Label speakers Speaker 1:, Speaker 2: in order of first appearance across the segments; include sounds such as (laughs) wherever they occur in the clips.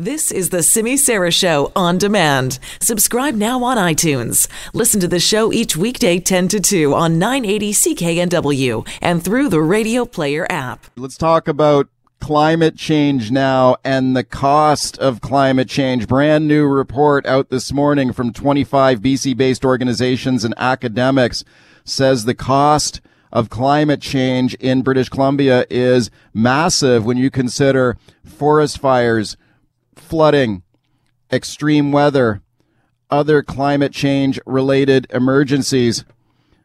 Speaker 1: This is the Simi Sara Show on demand. Subscribe now on iTunes. Listen to the show each weekday 10 to 2 on 980 CKNW and through the Radio Player app.
Speaker 2: Let's talk about climate change now and the cost of climate change. Brand new report out this morning from 25 BC based organizations and academics says the cost of climate change in British Columbia is massive when you consider forest fires flooding, extreme weather, other climate change related emergencies.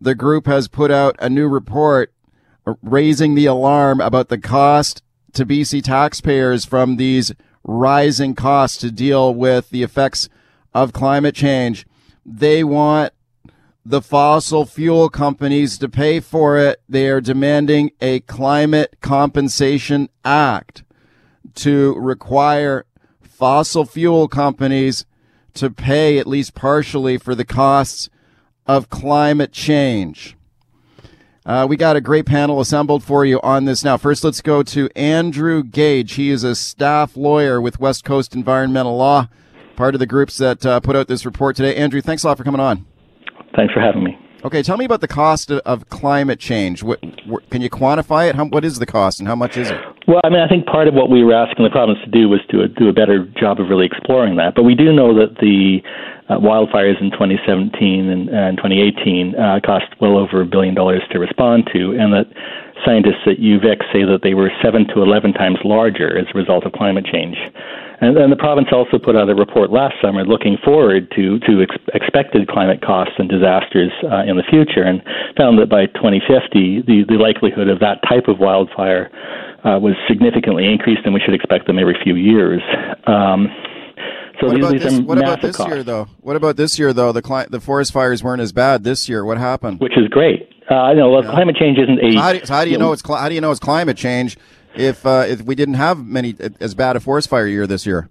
Speaker 2: The group has put out a new report uh, raising the alarm about the cost to BC taxpayers from these rising costs to deal with the effects of climate change. They want the fossil fuel companies to pay for it. They are demanding a climate compensation act to require fossil fuel companies to pay at least partially for the costs of climate change. Uh, we got a great panel assembled for you on this now. First, let's go to Andrew Gage. He is a staff lawyer with West Coast Environmental Law, part of the groups that uh, put out this report today. Andrew, thanks a lot for coming on.
Speaker 3: Thanks for having me.
Speaker 2: Okay, tell me about the cost of, of climate change. What, what, can you quantify it? How, what is the cost and how much is it?
Speaker 3: Well, I mean, I think part of what we were asking the province to do was to do a better job of really exploring that. But we do know that the uh, wildfires in 2017 and, and 2018 uh, cost well over a billion dollars to respond to, and that scientists at UVic say that they were seven to 11 times larger as a result of climate change. And then the province also put out a report last summer looking forward to, to ex- expected climate costs and disasters uh, in the future and found that by 2050, the, the likelihood of that type of wildfire uh, was significantly increased, and we should expect them every few years. Um,
Speaker 2: so what these, about these this, what about this costs. year, though? What about this year, though? The cli- the forest fires weren't as bad this year. What happened?
Speaker 3: Which is great. Uh, you know, well, yeah. climate change isn't a.
Speaker 2: So how, do you, so how do you, know, know it's how do you know it's climate change if uh, if we didn't have many as bad a forest fire year this year?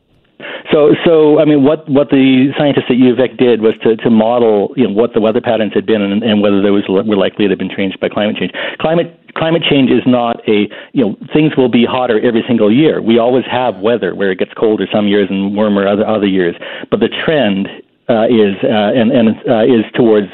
Speaker 3: So, so I mean, what what the scientists at UVic did was to, to model, you know, what the weather patterns had been and, and whether those were likely to have been changed by climate change. Climate climate change is not a, you know, things will be hotter every single year. We always have weather where it gets colder some years and warmer other other years, but the trend uh, is uh, and and uh, is towards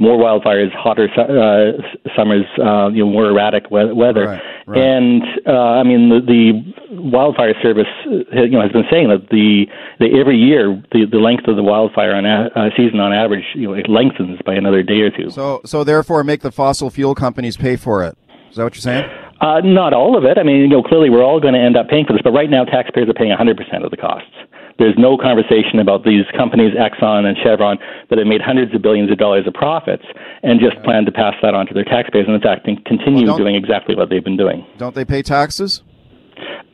Speaker 3: more wildfires, hotter uh, summers, uh, you know, more erratic we- weather. Right, right. And uh, I mean, the, the wildfire service, you know, has been saying that the, the every year the, the length of the wildfire on a, uh, season on average, you know, it lengthens by another day or two.
Speaker 2: So, so therefore, make the fossil fuel companies pay for it. Is that what you're saying?
Speaker 3: Uh, not all of it. I mean, you know, clearly we're all going to end up paying for this, but right now taxpayers are paying 100% of the costs. There's no conversation about these companies, Exxon and Chevron, that have made hundreds of billions of dollars of profits and just plan to pass that on to their taxpayers and, in fact, continue well, doing exactly what they've been doing.
Speaker 2: Don't they pay taxes?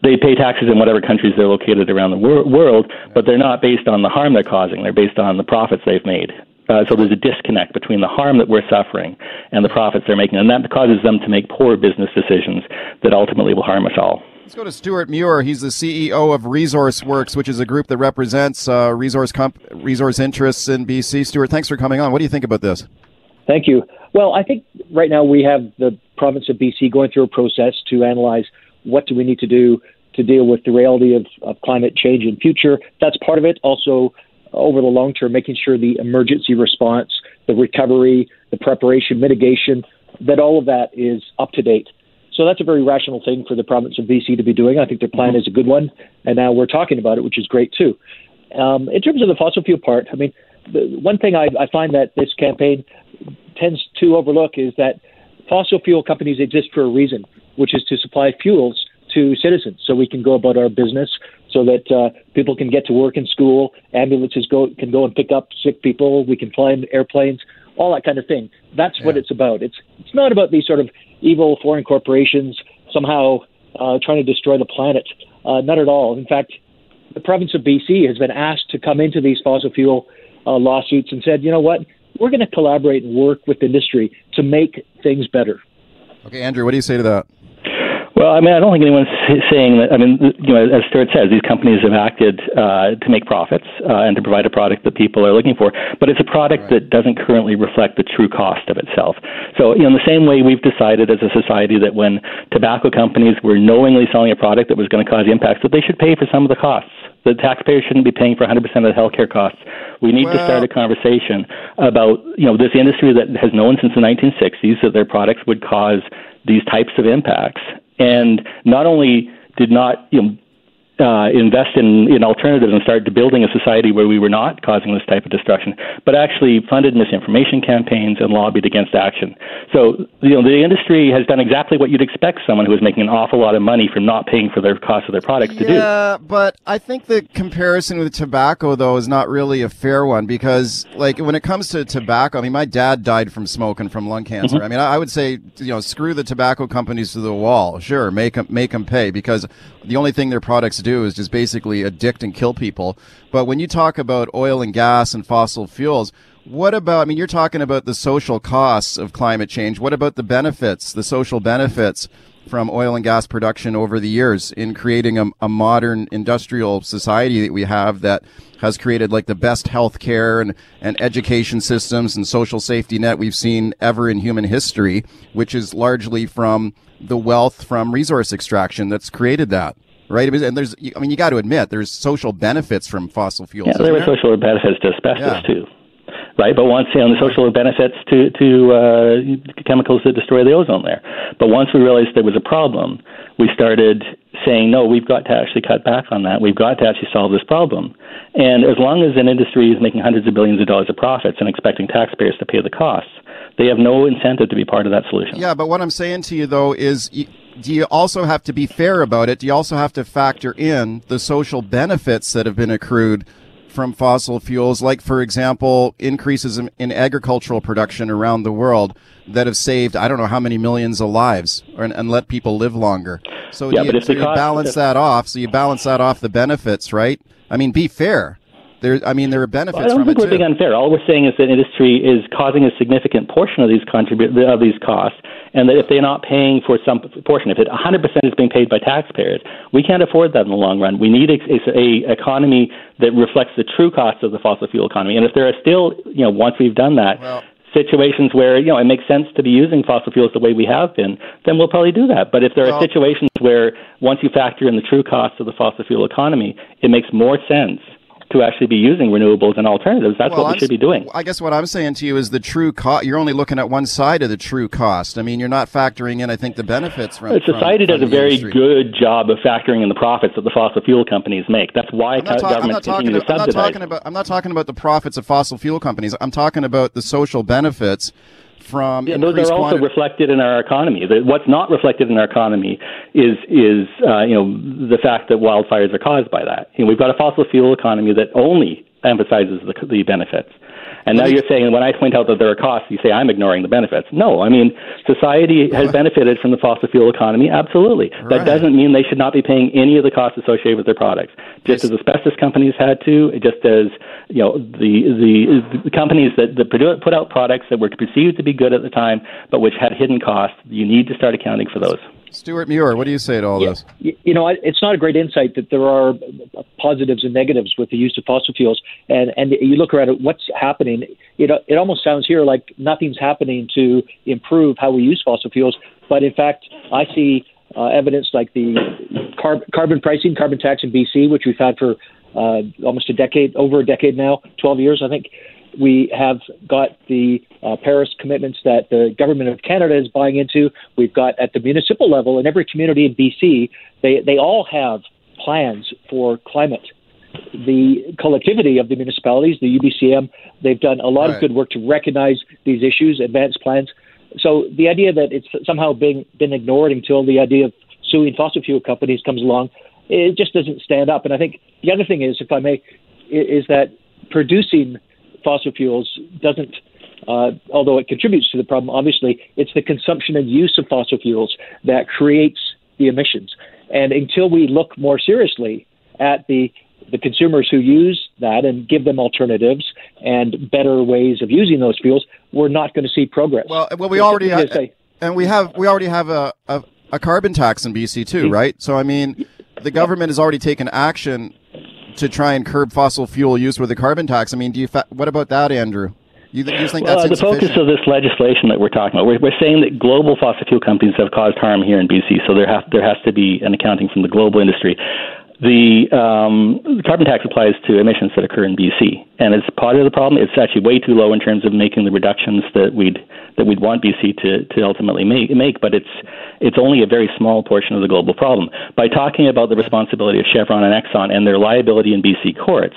Speaker 3: They pay taxes in whatever countries they're located around the wor- world, but they're not based on the harm they're causing. They're based on the profits they've made. Uh, so there's a disconnect between the harm that we're suffering and the profits they're making, and that causes them to make poor business decisions that ultimately will harm us all.
Speaker 2: Let's go to Stewart Muir. He's the CEO of Resource Works, which is a group that represents uh, resource comp- resource interests in BC. Stewart, thanks for coming on. What do you think about this?
Speaker 4: Thank you. Well, I think right now we have the province of BC going through a process to analyze what do we need to do to deal with the reality of, of climate change in future. That's part of it. Also, over the long term, making sure the emergency response, the recovery, the preparation, mitigation, that all of that is up to date. So that's a very rational thing for the province of BC to be doing. I think their plan mm-hmm. is a good one, and now we're talking about it, which is great too. Um, in terms of the fossil fuel part, I mean, the one thing I, I find that this campaign tends to overlook is that fossil fuel companies exist for a reason, which is to supply fuels to citizens so we can go about our business so that uh, people can get to work and school, ambulances go can go and pick up sick people, we can fly in airplanes, all that kind of thing. That's yeah. what it's about. It's it's not about these sort of evil foreign corporations somehow uh, trying to destroy the planet. Uh, not at all. In fact, the province of BC has been asked to come into these fossil fuel uh, lawsuits and said, you know what, we're going to collaborate and work with industry to make things better.
Speaker 2: Okay, Andrew, what do you say to that?
Speaker 3: Well, I mean, I don't think anyone's saying that. I mean, you know, as Stewart says, these companies have acted uh, to make profits uh, and to provide a product that people are looking for, but it's a product right. that doesn't currently reflect the true cost of itself. So, you know, in the same way we've decided as a society that when tobacco companies were knowingly selling a product that was going to cause impacts, that they should pay for some of the costs The taxpayer shouldn't be paying for 100% of the healthcare costs. We need well, to start a conversation about you know this industry that has known since the 1960s that their products would cause these types of impacts, and not only did not you know uh, invest in, in alternatives and start building a society where we were not causing this type of destruction, but actually funded misinformation campaigns and lobbied against action. So, you know, the industry has done exactly what you'd expect someone who is making an awful lot of money from not paying for their cost of their products to do.
Speaker 2: Yeah, but I think the comparison with tobacco, though, is not really a fair one because, like, when it comes to tobacco, I mean, my dad died from smoking from lung cancer. Mm-hmm. I mean, I would say, you know, screw the tobacco companies to the wall. Sure, make them, make them pay because the only thing their products do is just basically addict and kill people. But when you talk about oil and gas and fossil fuels, what about, I mean, you're talking about the social costs of climate change. What about the benefits, the social benefits from oil and gas production over the years in creating a, a modern industrial society that we have that has created like the best health care and, and education systems and social safety net we've seen ever in human history, which is largely from the wealth from resource extraction that's created that right? And there's, I mean, you got to admit, there's social benefits from fossil fuels.
Speaker 3: Yeah, there are social benefits to asbestos yeah. too, right? But once you know, the social benefits to to uh, chemicals that destroy the ozone layer. But once we realized there was a problem, we started saying, no, we've got to actually cut back on that. We've got to actually solve this problem. And as long as an industry is making hundreds of billions of dollars of profits and expecting taxpayers to pay the costs, they have no incentive to be part of that solution.
Speaker 2: Yeah, but what I'm saying to you though is do you also have to be fair about it? Do you also have to factor in the social benefits that have been accrued from fossil fuels, like, for example, increases in, in agricultural production around the world that have saved, I don't know how many millions of lives or, and let people live longer? So, yeah, you, so you balance that off. So you balance that off the benefits, right? I mean, be fair. There, I mean, there are benefits. Well,
Speaker 3: I don't
Speaker 2: think
Speaker 3: we're being unfair. All we're saying is that industry is causing a significant portion of these contribute of these costs, and that if they're not paying for some portion, if it 100% is being paid by taxpayers, we can't afford that in the long run. We need a, a, a economy that reflects the true costs of the fossil fuel economy. And if there are still, you know, once we've done that. Well, situations where you know it makes sense to be using fossil fuels the way we have been, then we'll probably do that. But if there are situations where once you factor in the true costs of the fossil fuel economy, it makes more sense to actually be using renewables and alternatives. That's well, what we I'm, should be doing.
Speaker 2: I guess what I'm saying to you is the true cost. You're only looking at one side of the true cost. I mean, you're not factoring in, I think, the benefits from.
Speaker 3: Society
Speaker 2: from,
Speaker 3: does a very industry. good job of factoring in the profits that the fossil fuel companies make. That's why ta- ta- governments continue to subsidize.
Speaker 2: I'm not, talking about, I'm not talking about the profits of fossil fuel companies. I'm talking about the social benefits from
Speaker 3: yeah, those are also reflected in our economy. The, what's not reflected in our economy is is uh, you know the fact that wildfires are caused by that. You know, we've got a fossil fuel economy that only emphasizes the, the benefits. And now you're saying when I point out that there are costs, you say I'm ignoring the benefits. No, I mean society has benefited from the fossil fuel economy. Absolutely, right. that doesn't mean they should not be paying any of the costs associated with their products. Just as asbestos companies had to, just as you know the the, the companies that, that put out products that were perceived to be good at the time, but which had hidden costs. You need to start accounting for those.
Speaker 2: Stewart Muir, what do you say to all
Speaker 4: yeah.
Speaker 2: this?
Speaker 4: You know, it's not a great insight that there are positives and negatives with the use of fossil fuels, and and you look around at what's happening. It it almost sounds here like nothing's happening to improve how we use fossil fuels, but in fact, I see uh, evidence like the carb- carbon pricing, carbon tax in BC, which we've had for uh, almost a decade, over a decade now, 12 years, I think. We have got the uh, Paris commitments that the government of Canada is buying into. We've got at the municipal level in every community in BC, they, they all have plans for climate. The collectivity of the municipalities, the UBCM, they've done a lot right. of good work to recognize these issues, advance plans. So the idea that it's somehow being been ignored until the idea of suing fossil fuel companies comes along, it just doesn't stand up. And I think the other thing is, if I may, is that producing fossil fuels doesn't, uh, although it contributes to the problem, obviously, it's the consumption and use of fossil fuels that creates the emissions. And until we look more seriously at the the consumers who use that and give them alternatives and better ways of using those fuels, we're not going to see progress.
Speaker 2: Well, well, we already have, and we have we already have a, a, a carbon tax in BC too, mm-hmm. right? So I mean, the government has already taken action to try and curb fossil fuel use with a carbon tax. I mean, do you fa- what about that, Andrew? You, you think well,
Speaker 3: the focus of this legislation that we're talking about, we're, we're saying that global fossil fuel companies have caused harm here in BC, so there there has to be an accounting from the global industry. The, um, carbon tax applies to emissions that occur in BC, and it's part of the problem. It's actually way too low in terms of making the reductions that we'd that we'd want BC to, to ultimately make, make. But it's it's only a very small portion of the global problem. By talking about the responsibility of Chevron and Exxon and their liability in BC courts,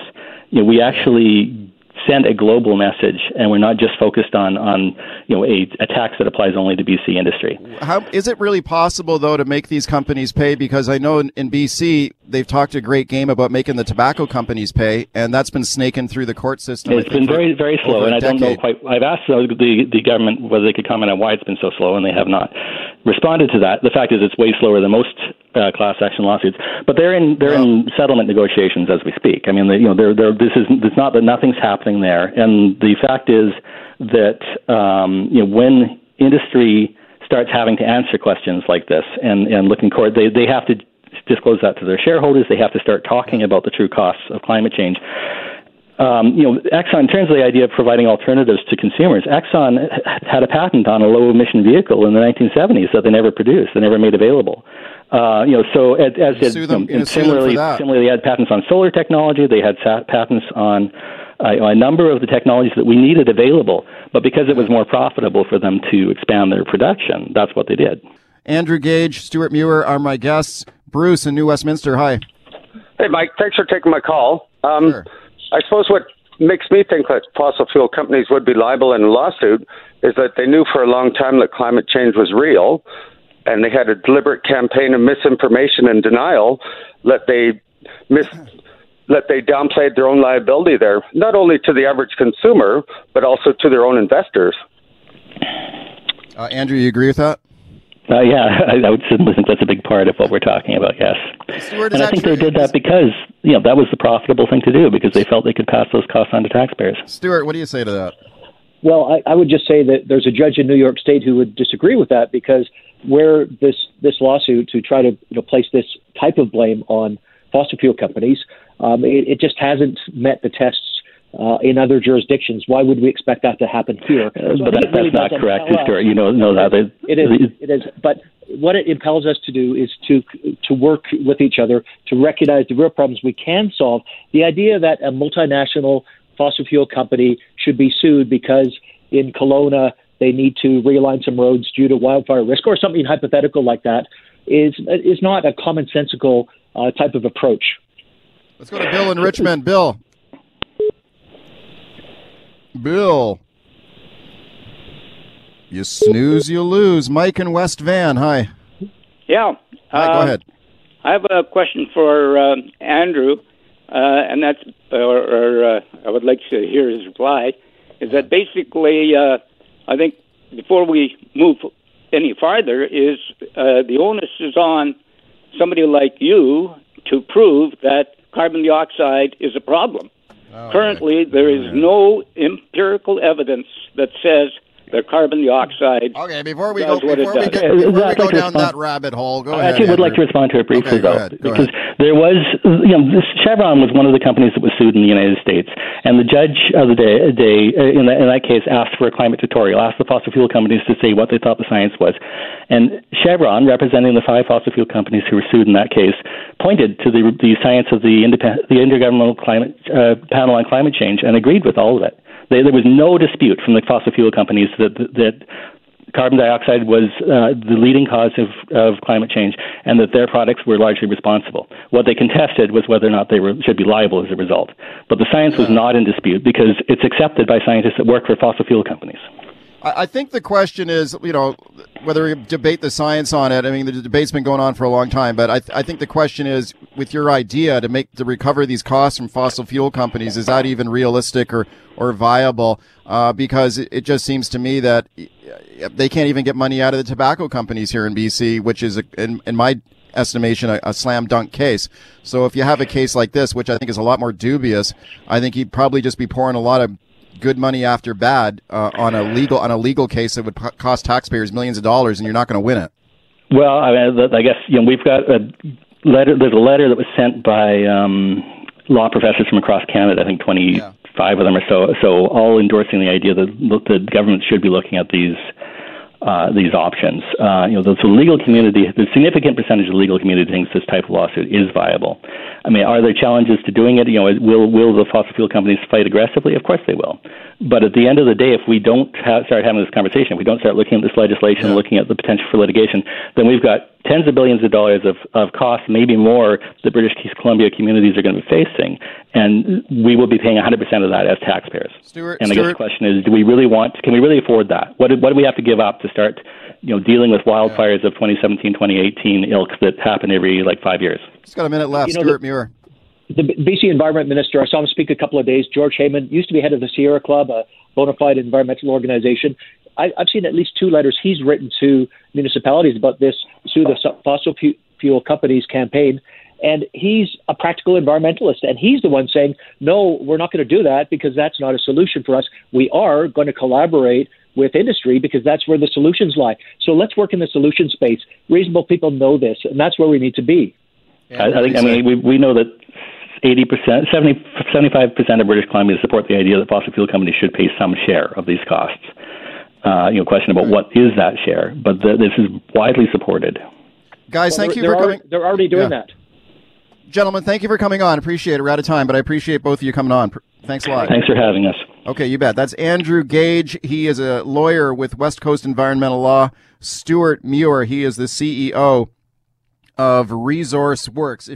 Speaker 3: you know, we actually send a global message, and we're not just focused on on you know a, a tax that applies only to BC industry.
Speaker 2: How is it really possible though to make these companies pay? Because I know in, in BC they've talked a great game about making the tobacco companies pay, and that's been snaking through the court system.
Speaker 3: It's been very very slow, and I don't know quite. I've asked the the government whether they could comment on why it's been so slow, and they have not responded to that. The fact is, it's way slower than most uh, class action lawsuits, but they're in they're in settlement negotiations as we speak. I mean, they, you know, they're, they're, this is it's not that nothing's happening there, and the fact is that um, you know when industry starts having to answer questions like this and and looking court, they they have to disclose that to their shareholders. They have to start talking about the true costs of climate change. Um, you know, Exxon, in terms of the idea of providing alternatives to consumers, Exxon had a patent on a low emission vehicle in the 1970s that they never produced, they never made available. Uh, you know, so as, as did, you know, similarly, similarly, they had patents on solar technology. They had patents on uh, a number of the technologies that we needed available. But because it was more profitable for them to expand their production, that's what they did.
Speaker 2: Andrew Gage, Stewart Muir are my guests. Bruce in New Westminster. Hi.
Speaker 5: Hey, Mike. Thanks for taking my call. Um, sure. I suppose what makes me think that fossil fuel companies would be liable in a lawsuit is that they knew for a long time that climate change was real and they had a deliberate campaign of misinformation and denial that they mis that they downplayed their own liability there, not only to the average consumer, but also to their own investors.
Speaker 2: Uh, Andrew, you agree with that?
Speaker 3: Uh, yeah, I, (laughs) I, would certainly think that's a big part of what we're talking about. Yes,
Speaker 2: Stewart,
Speaker 3: and I think they did that because you know that was the profitable thing to do because they felt they could pass those costs on to taxpayers.
Speaker 2: Stewart, what do you say to that?
Speaker 4: Well, I, I would just say that there's a judge in New York State who would disagree with that because where this this lawsuit to try to you know place this type of blame on fossil fuel companies, um, it, it, just hasn't met the tests uh, in other jurisdictions. Why would we expect that to happen here?
Speaker 3: Uh, so but that, that's not correct, Stewart. You know, know that
Speaker 4: it is. It is. But what it impels us to do is to to work with each other to recognize the real problems we can solve. The idea that a multinational fossil fuel company should be sued because in Kelowna they need to realign some roads due to wildfire risk or something hypothetical like that is is not a commonsensical uh, type of approach.
Speaker 2: Let's go to Bill in Richmond. Bill. Bill. You snooze, you lose. Mike in West Van. Hi.
Speaker 6: Yeah.
Speaker 2: Hi, go uh, ahead.
Speaker 6: I have a question for uh, Andrew, uh, and that's, or, or uh, I would like to hear his reply. Is that basically uh, I think before we move any farther, is uh, the onus is on somebody like you to prove that carbon dioxide is a problem. Oh, Currently, there is no empirical evidence that says the carbon dioxide.
Speaker 2: Okay, before we go, before we, get, before we go down that rabbit hole, go
Speaker 3: I
Speaker 2: ahead.
Speaker 3: I actually would like to respond to it briefly,
Speaker 2: okay,
Speaker 3: though,
Speaker 2: ahead,
Speaker 3: because
Speaker 2: ahead.
Speaker 3: There was, you know, this Chevron was one of the companies that was sued in the United States, and the judge of the day, day uh, in, that, in that case, asked for a climate tutorial, asked the fossil fuel companies to say what they thought the science was, and Chevron, representing the five fossil fuel companies who were sued in that case, pointed to the the science of the independent, the intergovernmental climate uh, panel on climate change and agreed with all of it. They, there was no dispute from the fossil fuel companies that that carbon dioxide was uh, the leading cause of, of climate change and that their products were largely responsible. What they contested was whether or not they were, should be liable as a result. But the science was not in dispute because it's accepted by scientists that work for fossil fuel companies.
Speaker 2: I think the question is, you know, whether we debate the science on it. I mean, the debate's been going on for a long time, but I, th- I think the question is, with your idea to make to recover these costs from fossil fuel companies, is that even realistic or or viable? Uh, because it, just seems to me that they can't even get money out of the tobacco companies here in BC, which is, a, in, in my estimation, a, a, slam dunk case. So if you have a case like this, which I think is a lot more dubious, I think you'd probably just be pouring a lot of good money after bad uh, on a legal on a legal case that would cost taxpayers millions of dollars, and you're not going to win it.
Speaker 3: Well, I, mean, I guess you know we've got a letter. There's a letter that was sent by um, law professors from across Canada. I think 25 yeah. of them or so. So all endorsing the idea that the government should be looking at these uh, these options. Uh, you know, the, the legal community, the significant percentage of the legal community thinks this type of lawsuit is viable. I mean, are there challenges to doing it? You know, will will the fossil fuel companies fight aggressively? Of course they will. But at the end of the day, if we don't ha- start having this conversation, if we don't start looking at this legislation, yeah. looking at the potential for litigation, then we've got tens of billions of dollars of, of costs, maybe more, the British Columbia communities are going to be facing, and we will be paying 100% of that as taxpayers.
Speaker 2: Stewart,
Speaker 3: and
Speaker 2: I
Speaker 3: guess the question is, do we really want? Can we really afford that? What do, what do we have to give up to start, you know, dealing with wildfires yeah. of 2017, 2018 ilk that happen every like five years?
Speaker 2: Just got a minute left, you know, Stewart the, Muir.
Speaker 4: The BC Environment Minister, I saw him speak a couple of days. George Heyman used to be head of the Sierra Club, a bona fide environmental organization. I, have seen at least two letters he's written to municipalities about this through the Fossil Fuel Companies campaign. And he's a practical environmentalist. And he's the one saying, no, we're not going to do that because that's not a solution for us. We are going to collaborate with industry because that's where the solutions lie. So let's work in the solution space. Reasonable people know this, and that's where we need to be.
Speaker 3: Yeah, I, I think, I mean, we, we know that 80%, 70, 75% of British Columbia support the idea that fossil fuel companies should pay some share of these costs uh, you know, question about what is that share, but the, this is widely supported.
Speaker 2: Guys, well, thank you
Speaker 4: for
Speaker 2: coming.
Speaker 4: they're already doing yeah. that.
Speaker 2: Gentlemen, thank you for coming on. Appreciate it. We're out of time, but I appreciate both of you coming on. Thanks a lot.
Speaker 3: Thanks for having us.
Speaker 2: Okay, you bet. That's Andrew Gage. He is a lawyer with West Coast Environmental Law. Stewart Muir, he is the CEO of Resource Works. If